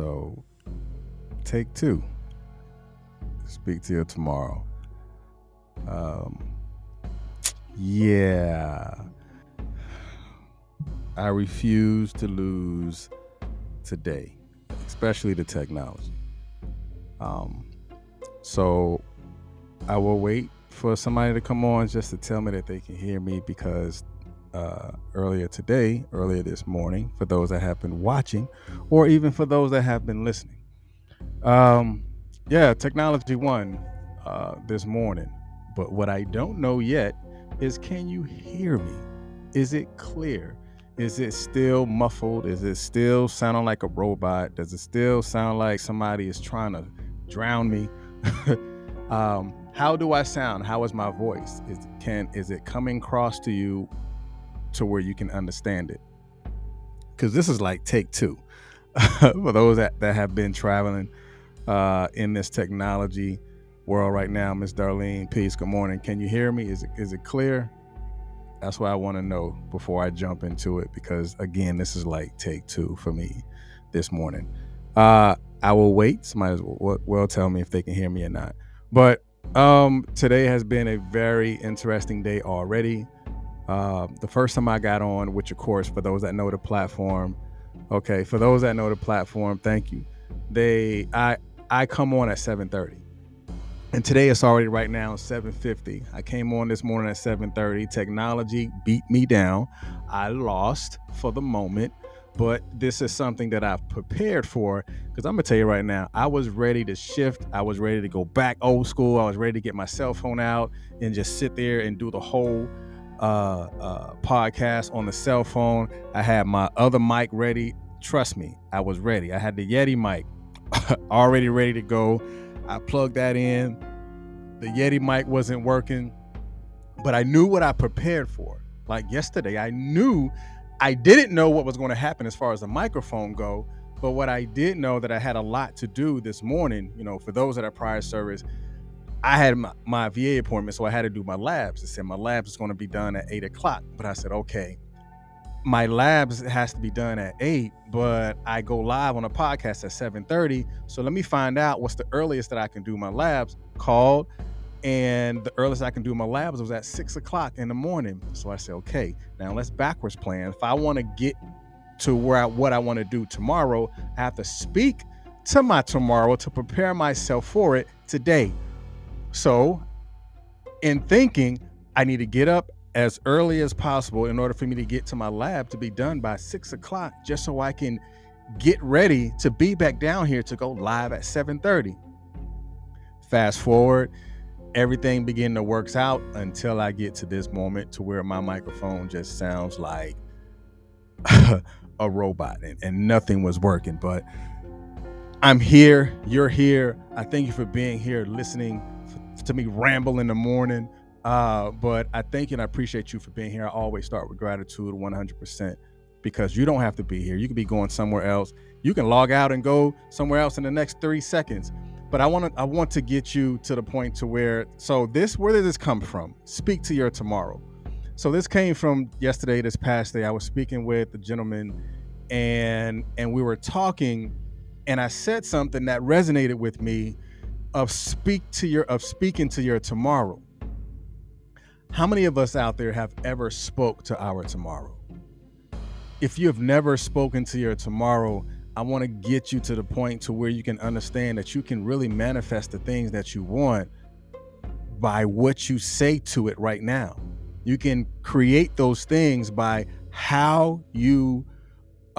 So take two. Speak to you tomorrow. Um yeah. I refuse to lose today, especially the technology. Um so I will wait for somebody to come on just to tell me that they can hear me because uh, earlier today, earlier this morning, for those that have been watching, or even for those that have been listening. Um, yeah, technology won uh, this morning, but what I don't know yet is can you hear me? Is it clear? Is it still muffled? Is it still sounding like a robot? Does it still sound like somebody is trying to drown me? um, how do I sound? How is my voice? Is can is it coming across to you to where you can understand it? Because this is like take two for those that, that have been traveling uh, in this technology world right now. Miss Darlene, peace. Good morning. Can you hear me? Is it is it clear? That's what I want to know before I jump into it because again, this is like take two for me this morning. Uh, I will wait. Somebody will, will tell me if they can hear me or not. But um, today has been a very interesting day already. Uh, the first time I got on, which of course, for those that know the platform, okay, for those that know the platform, thank you. They, I, I come on at 7:30, and today it's already right now 7:50. I came on this morning at 7:30. Technology beat me down. I lost for the moment but this is something that I've prepared for because I'm gonna tell you right now, I was ready to shift. I was ready to go back old school. I was ready to get my cell phone out and just sit there and do the whole uh, uh, podcast on the cell phone. I had my other mic ready. Trust me, I was ready. I had the Yeti mic already ready to go. I plugged that in. The Yeti mic wasn't working, but I knew what I prepared for. Like yesterday, I knew I didn't know what was going to happen as far as the microphone go, but what I did know that I had a lot to do this morning. You know, for those that are prior service, I had my, my VA appointment, so I had to do my labs. They said my labs is going to be done at eight o'clock, but I said okay. My labs has to be done at eight, but I go live on a podcast at seven thirty. So let me find out what's the earliest that I can do my labs. Called and the earliest I can do my labs was at six o'clock in the morning. So I said, okay, now let's backwards plan. If I want to get to where I, what I want to do tomorrow, I have to speak to my tomorrow to prepare myself for it today. So, in thinking, I need to get up as early as possible in order for me to get to my lab to be done by six o'clock, just so I can get ready to be back down here to go live at 7:30. Fast forward, everything began to works out until I get to this moment to where my microphone just sounds like a robot and, and nothing was working. But I'm here, you're here. I thank you for being here, listening to me ramble in the morning. Uh, but I thank you and I appreciate you for being here. I always start with gratitude 100% because you don't have to be here. You could be going somewhere else. You can log out and go somewhere else in the next three seconds but I want to I want to get you to the point to where so this where did this come from? Speak to your tomorrow. So this came from yesterday, this past day. I was speaking with a gentleman, and and we were talking, and I said something that resonated with me of speak to your of speaking to your tomorrow. How many of us out there have ever spoke to our tomorrow? If you have never spoken to your tomorrow, I want to get you to the point to where you can understand that you can really manifest the things that you want by what you say to it right now. You can create those things by how you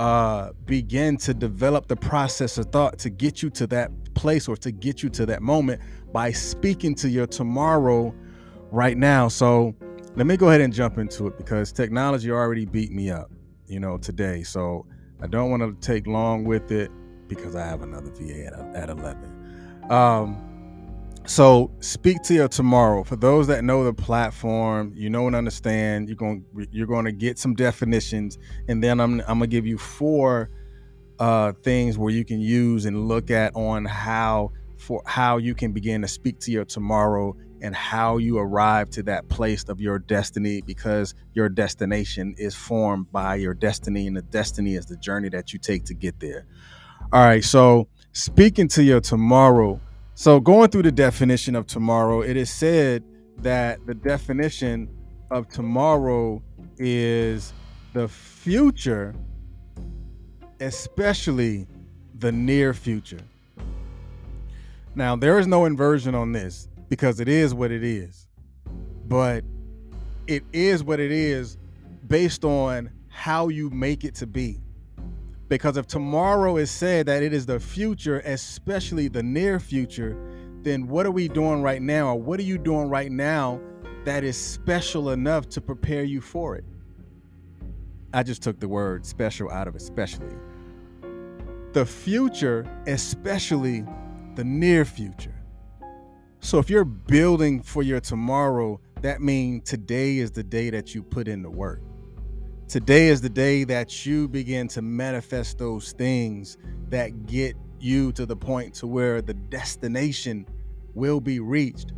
uh, begin to develop the process of thought to get you to that place or to get you to that moment by speaking to your tomorrow right now. So let me go ahead and jump into it because technology already beat me up, you know, today. So I don't want to take long with it because I have another VA at, at 11. Um, so speak to your tomorrow. For those that know the platform, you know and understand. You're going you're going to get some definitions, and then I'm I'm gonna give you four uh, things where you can use and look at on how for how you can begin to speak to your tomorrow and how you arrive to that place of your destiny because your destination is formed by your destiny and the destiny is the journey that you take to get there. All right, so speaking to your tomorrow, so going through the definition of tomorrow, it is said that the definition of tomorrow is the future, especially the near future. Now, there is no inversion on this because it is what it is. But it is what it is based on how you make it to be. Because if tomorrow is said that it is the future, especially the near future, then what are we doing right now? Or what are you doing right now that is special enough to prepare you for it? I just took the word special out of especially. The future, especially the near future. So if you're building for your tomorrow, that means today is the day that you put in the work. Today is the day that you begin to manifest those things that get you to the point to where the destination will be reached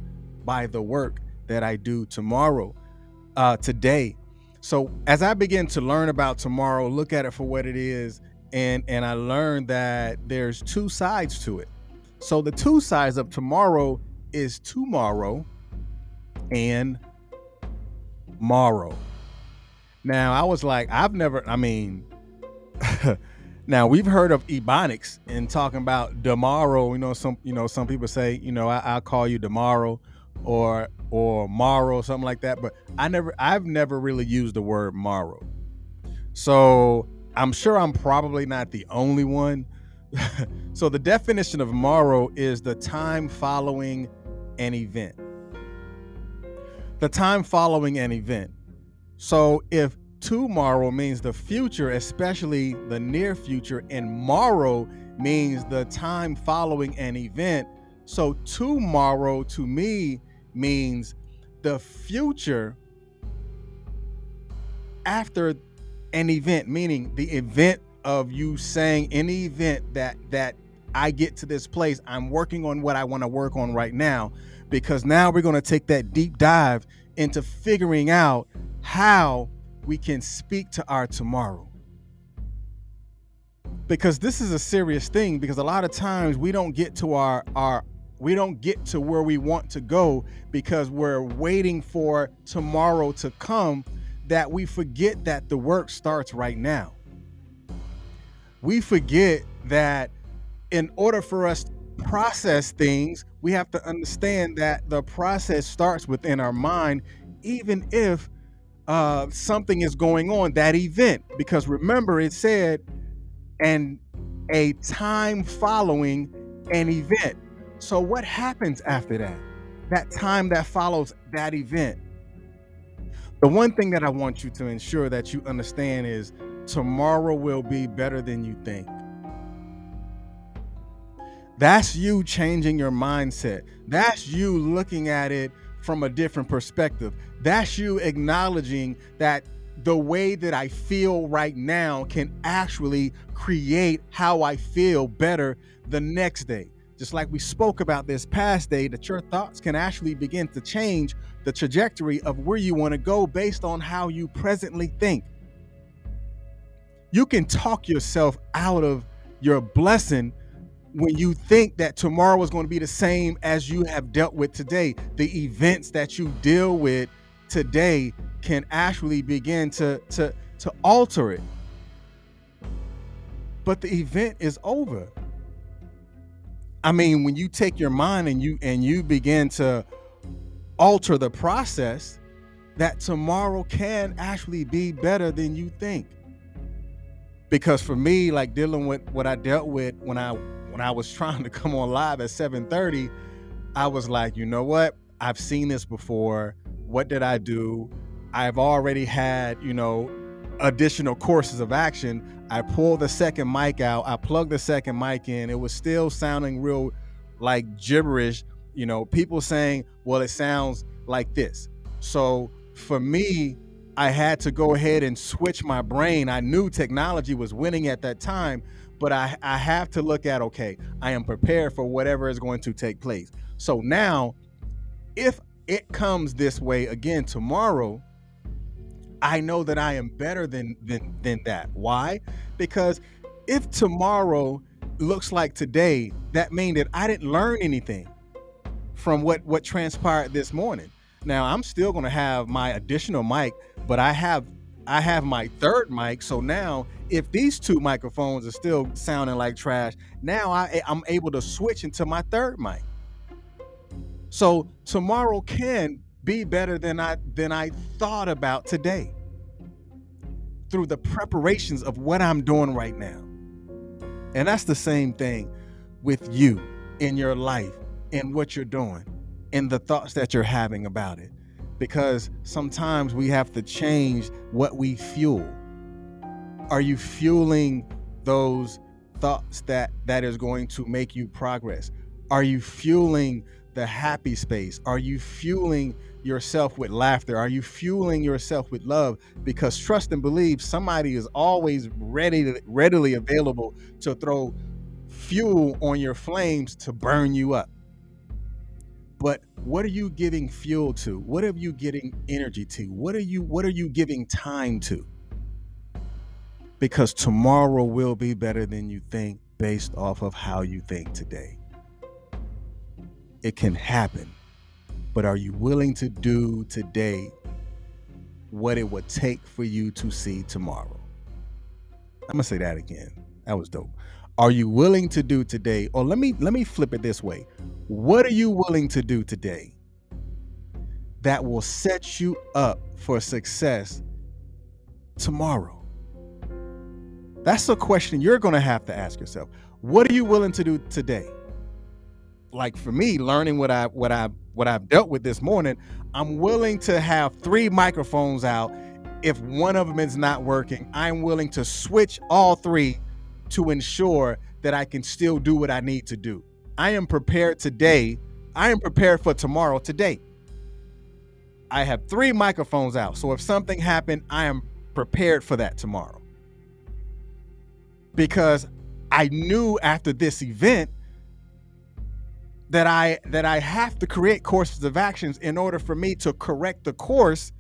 by the work that I do tomorrow, uh, today. So as I begin to learn about tomorrow, look at it for what it is, and and I learned that there's two sides to it. So the two sides of tomorrow is tomorrow and morrow. Now I was like, I've never, I mean, now we've heard of ebonics and talking about tomorrow. You know, some you know, some people say, you know, I, will call you tomorrow or or morrow, something like that. But I never I've never really used the word morrow. So I'm sure I'm probably not the only one. so the definition of morrow is the time following an event. The time following an event. So if tomorrow means the future, especially the near future, and morrow means the time following an event. So tomorrow to me means the future after an event, meaning the event of you saying any event that that I get to this place, I'm working on what I want to work on right now because now we're going to take that deep dive into figuring out how we can speak to our tomorrow. Because this is a serious thing because a lot of times we don't get to our our we don't get to where we want to go because we're waiting for tomorrow to come that we forget that the work starts right now. We forget that in order for us to process things, we have to understand that the process starts within our mind, even if uh, something is going on, that event. Because remember, it said, and a time following an event. So, what happens after that? That time that follows that event. The one thing that I want you to ensure that you understand is tomorrow will be better than you think. That's you changing your mindset. That's you looking at it from a different perspective. That's you acknowledging that the way that I feel right now can actually create how I feel better the next day. Just like we spoke about this past day, that your thoughts can actually begin to change the trajectory of where you want to go based on how you presently think. You can talk yourself out of your blessing when you think that tomorrow is going to be the same as you have dealt with today, the events that you deal with today can actually begin to to to alter it. But the event is over. I mean, when you take your mind and you and you begin to alter the process, that tomorrow can actually be better than you think. Because for me, like dealing with what I dealt with when I when I was trying to come on live at 7:30, I was like, you know what? I've seen this before. What did I do? I've already had, you know, additional courses of action. I pulled the second mic out. I plugged the second mic in. It was still sounding real like gibberish. You know, people saying, well, it sounds like this. So for me, I had to go ahead and switch my brain. I knew technology was winning at that time, but I, I have to look at okay, I am prepared for whatever is going to take place. So now, if it comes this way again tomorrow, I know that I am better than than than that. Why? Because if tomorrow looks like today, that means that I didn't learn anything from what what transpired this morning. Now I'm still to have my additional mic, but I have I have my third mic. So now if these two microphones are still sounding like trash, now I eh, I'm able to switch into my third mic. So tomorrow can be better than I than I thought about today. Through the preparations of what I'm doing right now. And that's the same thing with you in your life, in what you're doing, in the thoughts that you're having about it. Because sometimes we have to change what we fuel. Are you fueling those thoughts that that is going to make you progress? Are you fueling the happy space? Are you fueling yourself with laughter? Are you fueling yourself with love? Because trust and believe somebody is always ready to, readily available to throw fuel on your flames to burn you up. But what are you giving fuel to? What are you getting energy to? What are you what are you giving time to? Because tomorrow will be better than you think based off of how you think today. It can happen. But are you willing to do today what it would take for you to see tomorrow? I'm gonna say that again. That was dope. Are you willing to do today? Or let me let me flip it this way. What are you willing to do today that will set you up for success tomorrow? That's a question you're going to have to ask yourself. What are you willing to do today? like for me, learning what I what I what I've dealt with this morning, I'm willing to have three microphones out. If one of them is not working, I'm willing to switch all three to ensure that I can still do what I need to do. I am prepared today. I am prepared for tomorrow today. I have three microphones out. So if something happened, I am prepared for that tomorrow. Because I knew after this event that I that I have to create courses of actions in order for me to correct the course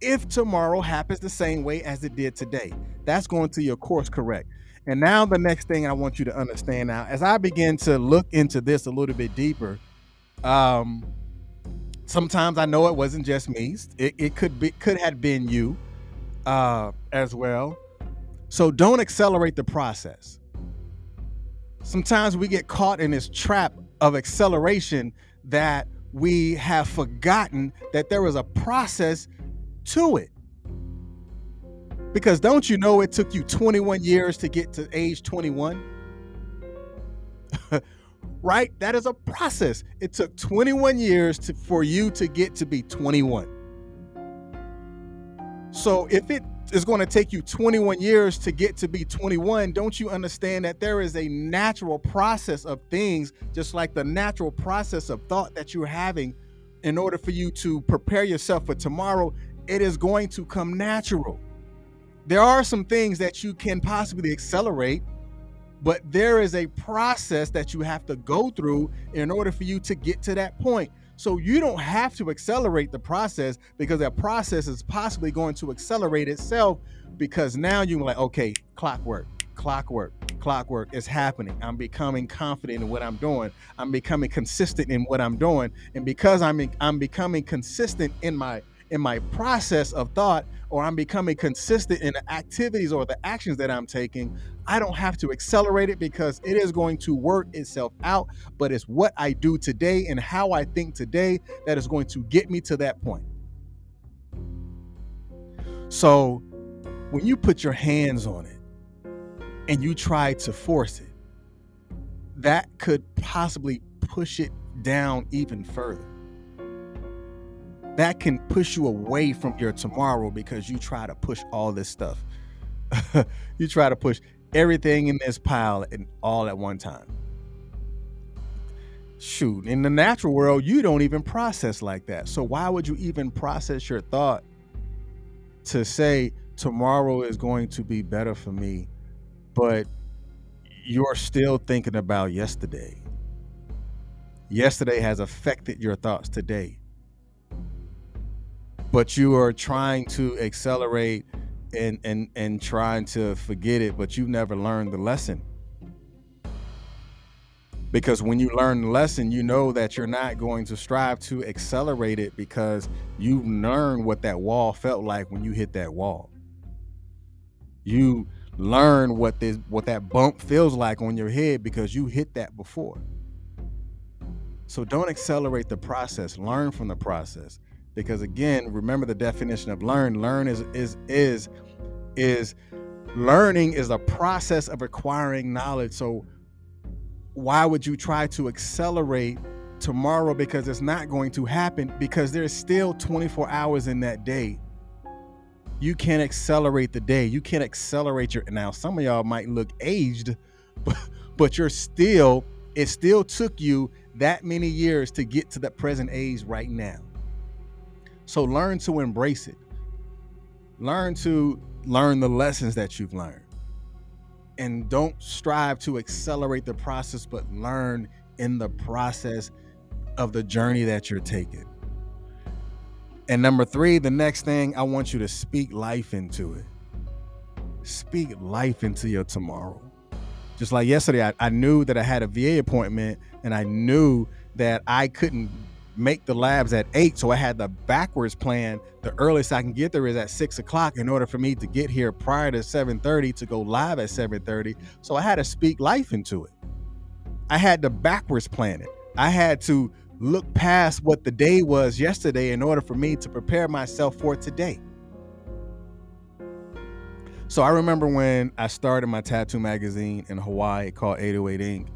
if tomorrow happens the same way as it did today. That's going to your course correct. And now the next thing I want you to understand now, as I begin to look into this a little bit deeper, um, sometimes I know it wasn't just me. It, it could be could have been you uh, as well. So don't accelerate the process. Sometimes we get caught in this trap of acceleration that we have forgotten that there is a process to it. Because don't you know it took you 21 years to get to age 21? right? That is a process. It took 21 years to, for you to get to be 21. So if it is going to take you 21 years to get to be 21, don't you understand that there is a natural process of things, just like the natural process of thought that you're having in order for you to prepare yourself for tomorrow? It is going to come natural. There are some things that you can possibly accelerate, but there is a process that you have to go through in order for you to get to that point. So you don't have to accelerate the process because that process is possibly going to accelerate itself because now you're like, okay, clockwork, clockwork, clockwork is happening. I'm becoming confident in what I'm doing. I'm becoming consistent in what I'm doing. And because I'm in, I'm becoming consistent in my in my process of thought or I'm becoming consistent in the activities or the actions that I'm taking, I don't have to accelerate it because it is going to work itself out. But it's what I do today and how I think today that is going to get me to that point. So when you put your hands on it and you try to force it, that could possibly push it down even further that can push you away from your tomorrow because you try to push all this stuff. you try to push everything in this pile and all at one time. Shoot, in the natural world, you don't even process like that. So why would you even process your thought to say tomorrow is going to be better for me, but you're still thinking about yesterday? Yesterday has affected your thoughts today but you are trying to accelerate and and and trying to forget it, but you never learned the lesson. Because when you learn the lesson, you know that you're not going to strive to accelerate it because you learn what that wall felt like when you hit that wall. You learn what this what that bump feels like on your head because you hit that before. So don't accelerate the process, learn from the process. Because again, remember the definition of learn. Learn is is is is learning is a process of acquiring knowledge. So why would you try to accelerate tomorrow because it's not going to happen because there's still 24 hours in that day you can't accelerate the day you can't accelerate your now some of y'all might look aged but, but you're still it still took you that many years to get to the present age right now so learn to embrace it learn to learn the lessons that you've learned and don't strive to accelerate the process, but learn in the process of the journey that you're taking. And number three, the next thing I want you to speak life into it. Speak life into your tomorrow. Just like yesterday, I, I knew that I had a VA appointment and I knew that I couldn't make the labs at eight. So I had the backwards plan. The earliest I can get there is at six o'clock in order for me to get here prior to 7:30 to go live at 7:30. So I had to speak life into it. I had to backwards plan it. I had to look past what the day was yesterday in order for me to prepare myself for today. So I remember when I started my tattoo magazine in Hawaii called 808 Ink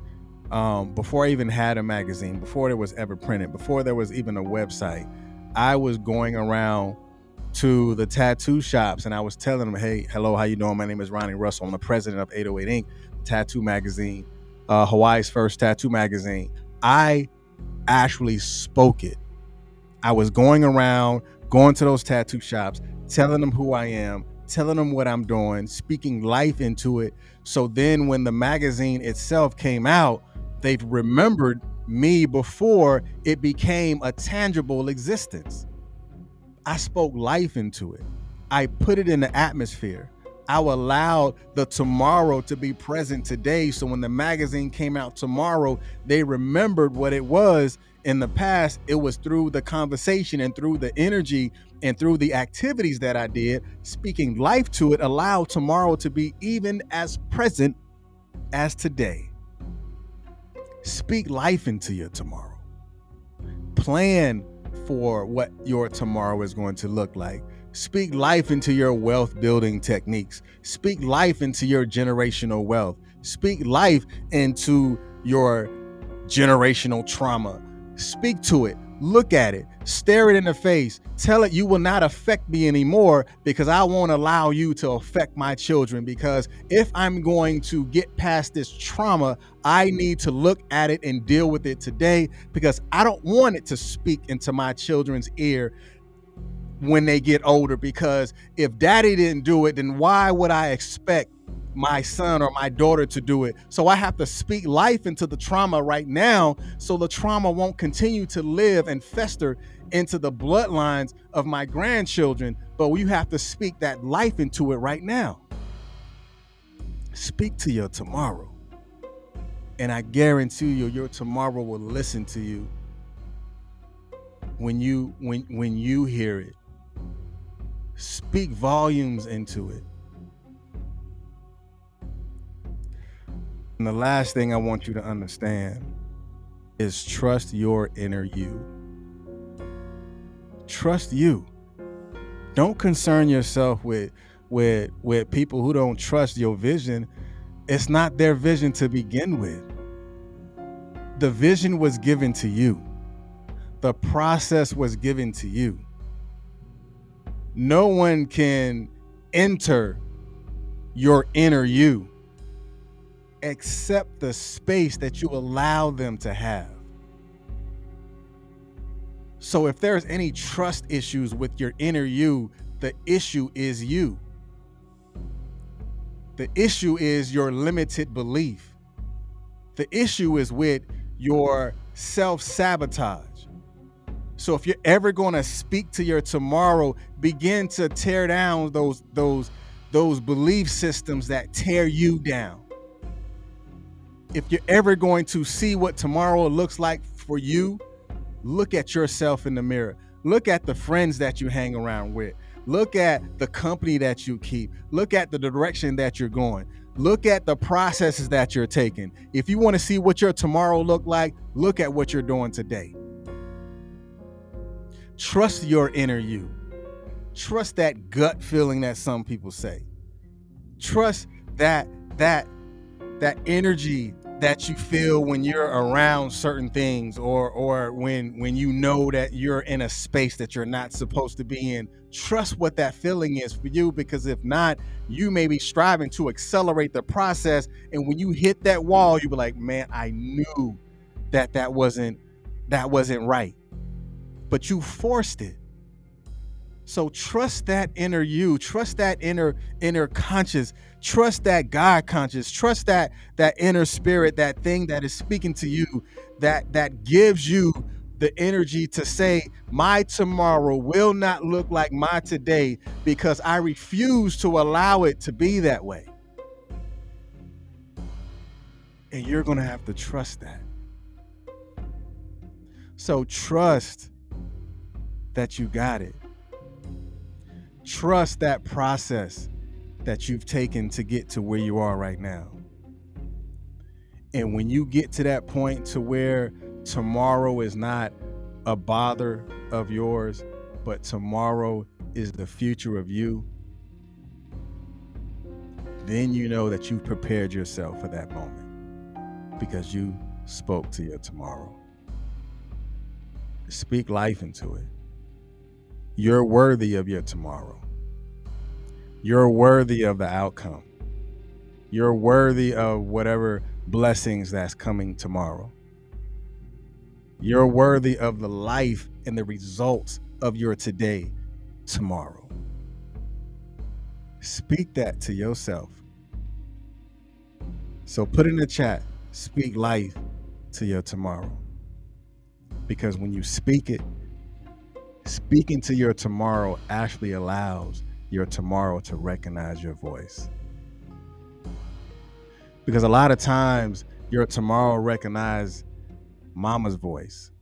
um, before I even had a magazine, before it was ever printed, before there was even a website, I was going around to the tattoo shops and I was telling them, "Hey, hello, how you doing? My name is Ronnie Russell. I'm the president of 808 Ink. Tattoo Magazine, uh, Hawaii's first tattoo magazine." I actually spoke it. I was going around, going to those tattoo shops, telling them who I am, telling them what I'm doing, speaking life into it. So then when the magazine itself came out, they've remembered me before it became a tangible existence. I spoke life into it. I put it in the atmosphere. I allowed the tomorrow to be present today. So when the magazine came out tomorrow, they remembered what it was in the past. It was through the conversation and through the energy and through the activities that I did, speaking life to it, allowed tomorrow to be even as present as today. Speak life into your tomorrow. Plan for what your tomorrow is going to look like. Speak life into your wealth building techniques. Speak life into your generational wealth. Speak life into your generational trauma. Speak to it. Look at it, stare it in the face, tell it you will not affect me anymore because I won't allow you to affect my children. Because if I'm going to get past this trauma, I need to look at it and deal with it today because I don't want it to speak into my children's ear when they get older. Because if daddy didn't do it, then why would I expect my son or my daughter to do it. So I have to speak life into the trauma right now so the trauma won't continue to live and fester into the bloodlines of my grandchildren. But you have to speak that life into it right now. Speak to your tomorrow. And I guarantee you your tomorrow will listen to you when you when when you hear it. Speak volumes into it. And the last thing I want you to understand is trust your inner you. Trust you. Don't concern yourself with with with people who don't trust your vision. It's not their vision to begin with. The vision was given to you. The process was given to you. No one can enter your inner you except the space that you allow them to have. So if there's any trust issues with your inner you, the issue is you. The issue is your limited belief. The issue is with your self sabotage. So if you're ever going to speak to your tomorrow, begin to tear down those those those belief systems that tear you down. If you're ever going to see what tomorrow looks like for you, look at yourself in the mirror. Look at the friends that you hang around with. Look at the company that you keep. Look at the direction that you're going. Look at the processes that you're taking. If you want to see what your tomorrow look like, look at what you're doing today. Trust your inner you. Trust that gut feeling that some people say. Trust that that that energy that you feel when you're around certain things or or when when you know that you're in a space that you're not supposed to be in trust what that feeling is for you because if not you may be striving to accelerate the process and when you hit that wall you be like man i knew that that wasn't that wasn't right but you forced it. So trust that inner you, trust that inner inner conscious, trust that God conscious, trust that that inner spirit, that thing that is speaking to you, that that gives you the energy to say my tomorrow will not look like my today because I refuse to allow it to be that way. And you're going to have to trust that. So trust that you got it. Trust that process that you've taken to get to where you are right now. And when you get to that point to where tomorrow is not a bother of yours, but tomorrow is the future of you, then you know that you've prepared yourself for that moment because you spoke to your tomorrow. Speak life into it. You're worthy of your tomorrow. You're worthy of the outcome. You're worthy of whatever blessings that's coming tomorrow. You're worthy of the life and the results of your today tomorrow. Speak that to yourself. So put in the chat, speak life to your tomorrow. Because when you speak it, Speaking to your tomorrow actually allows your tomorrow to recognize your voice. Because a lot of times your tomorrow recognize mama's voice.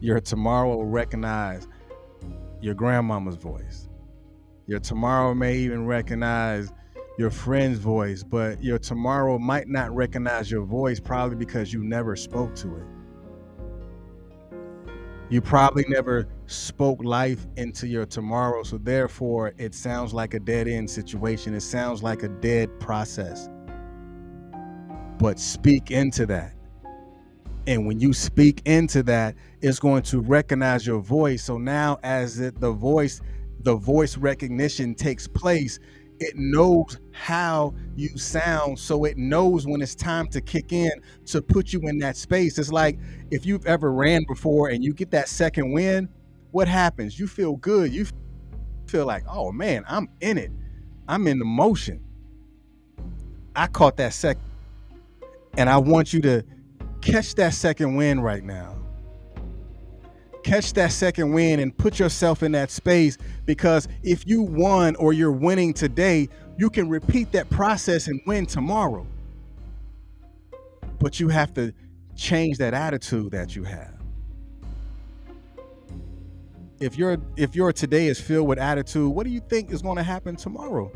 Your tomorrow will recognize your grandmama's voice. Your tomorrow may even recognize your friend's voice, but your tomorrow might not recognize your voice probably because you never spoke to it. You probably never spoke life into your tomorrow. So, therefore, it sounds like a dead end situation. It sounds like a dead process. But speak into that. And when you speak into that, it's going to recognize your voice. So now, as it, the voice, the voice recognition takes place, it knows how you sound so it knows when it's time to kick in to put you in that space. It's like if you've ever ran before and you get that second win what happens? You feel good. You feel like oh man i'm in it. I'm in the motion. I caught that second and i want you to catch that second win right now catch that second win and put yourself in that space because if you won or you're winning today, you can repeat that process and win tomorrow. But you have to change that attitude that you have. If your if your today is filled with attitude, what do you think is going to happen tomorrow?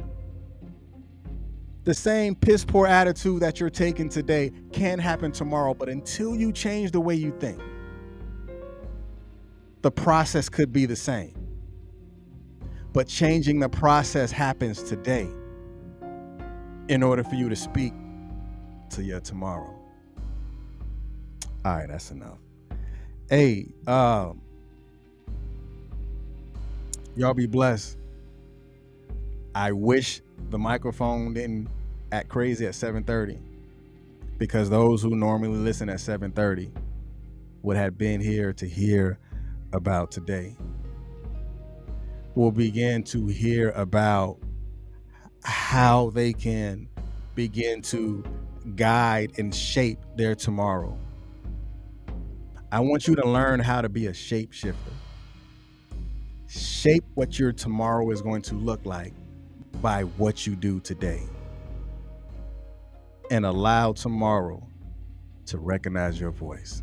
The same piss poor attitude that you're taking today can happen tomorrow, but until you change the way you think, the process could be the same. But changing the process happens today in order for you to speak to your tomorrow. All right, that's enough. Hey, um, y'all be blessed. I wish the microphone didn't act crazy at 7:30 because those who normally listen at 7:30 would have been here to hear about today. We'll begin to hear about how they can begin to guide and shape their tomorrow. I want you to learn how to be a shapeshifter. Shape what your tomorrow is going to look like by what you do today. And allow tomorrow to recognize your voice.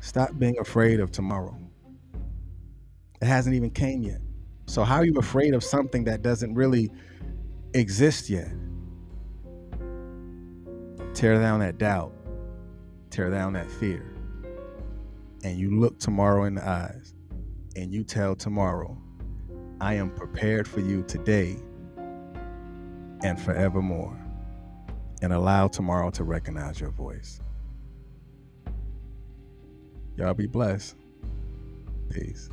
Stop being afraid of tomorrow. It hasn't even came yet. So how are you afraid of something that doesn't really exist yet? Tear down that doubt. Tear down that fear. And you look tomorrow in the eyes and you tell tomorrow, I am prepared for you today and forevermore. And allow tomorrow to recognize your voice. Y'all be blessed. Peace.